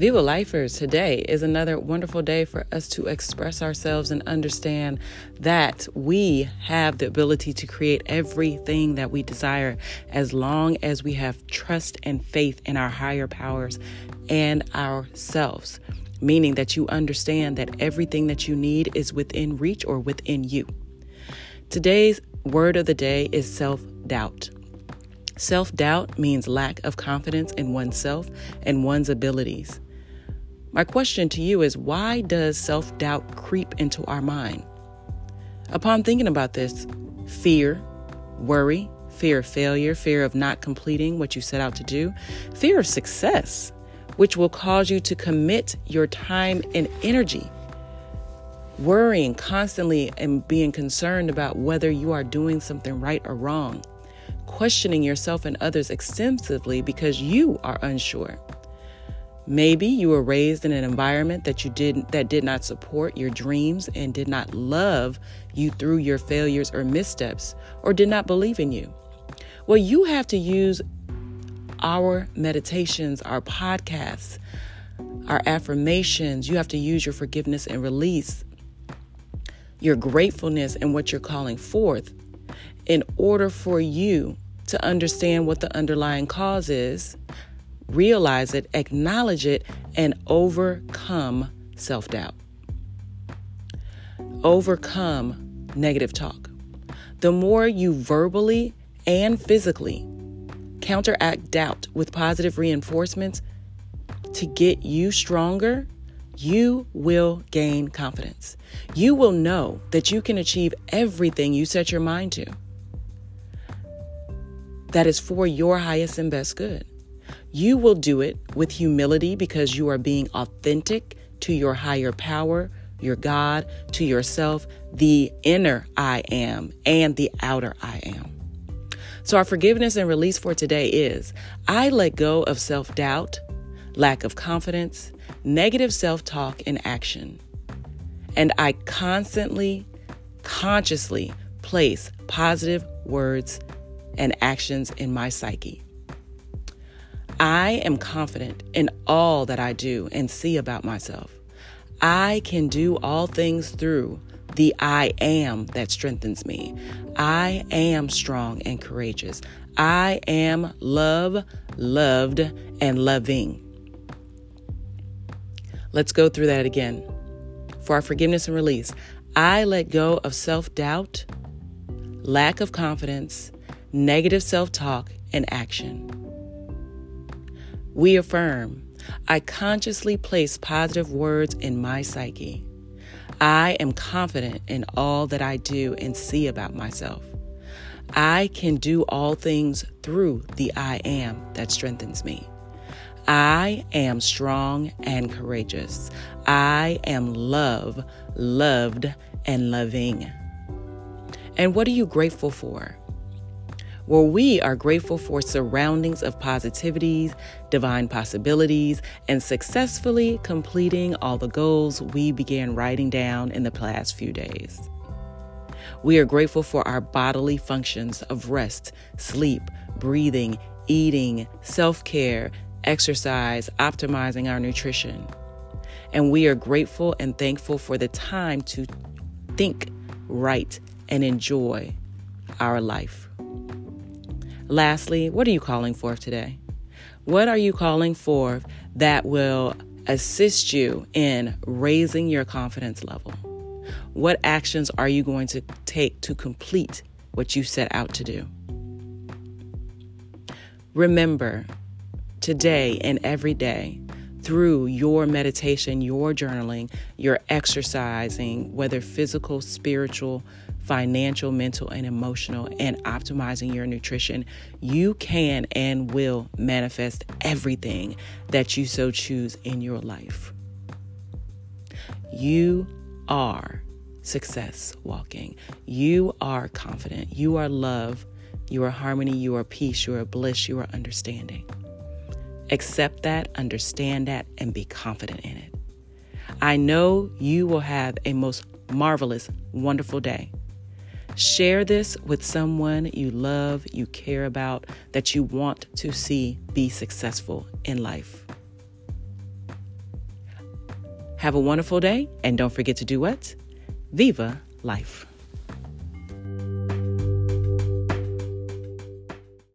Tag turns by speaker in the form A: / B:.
A: Viva Lifers, today is another wonderful day for us to express ourselves and understand that we have the ability to create everything that we desire as long as we have trust and faith in our higher powers and ourselves. Meaning that you understand that everything that you need is within reach or within you. Today's word of the day is self doubt. Self doubt means lack of confidence in oneself and one's abilities. My question to you is why does self doubt creep into our mind? Upon thinking about this, fear, worry, fear of failure, fear of not completing what you set out to do, fear of success, which will cause you to commit your time and energy. Worrying constantly and being concerned about whether you are doing something right or wrong. Questioning yourself and others extensively because you are unsure. Maybe you were raised in an environment that you didn't that did not support your dreams and did not love you through your failures or missteps or did not believe in you. Well, you have to use our meditations, our podcasts, our affirmations. You have to use your forgiveness and release, your gratefulness and what you're calling forth in order for you to understand what the underlying cause is realize it, acknowledge it, and overcome self doubt. Overcome negative talk. The more you verbally and physically counteract doubt with positive reinforcements to get you stronger, you will gain confidence. You will know that you can achieve everything you set your mind to. That is for your highest and best good. You will do it with humility because you are being authentic to your higher power, your God, to yourself, the inner I am, and the outer I am. So, our forgiveness and release for today is I let go of self doubt, lack of confidence, negative self talk, and action. And I constantly, consciously place positive words and actions in my psyche. I am confident in all that I do and see about myself. I can do all things through the I am that strengthens me. I am strong and courageous. I am love, loved, and loving. Let's go through that again. For our forgiveness and release, I let go of self doubt, lack of confidence, negative self talk, and action. We affirm, I consciously place positive words in my psyche. I am confident in all that I do and see about myself. I can do all things through the I am that strengthens me. I am strong and courageous. I am love, loved, and loving. And what are you grateful for? Where we are grateful for surroundings of positivities, divine possibilities, and successfully completing all the goals we began writing down in the past few days. We are grateful for our bodily functions of rest, sleep, breathing, eating, self care, exercise, optimizing our nutrition. And we are grateful and thankful for the time to think, write, and enjoy our life. Lastly, what are you calling for today? What are you calling for that will assist you in raising your confidence level? What actions are you going to take to complete what you set out to do? Remember, today and every day, through your meditation, your journaling, your exercising, whether physical, spiritual, financial, mental, and emotional, and optimizing your nutrition, you can and will manifest everything that you so choose in your life. You are success walking. You are confident. You are love. You are harmony. You are peace. You are bliss. You are understanding. Accept that, understand that, and be confident in it. I know you will have a most marvelous, wonderful day. Share this with someone you love, you care about, that you want to see be successful in life. Have a wonderful day, and don't forget to do what? Viva life.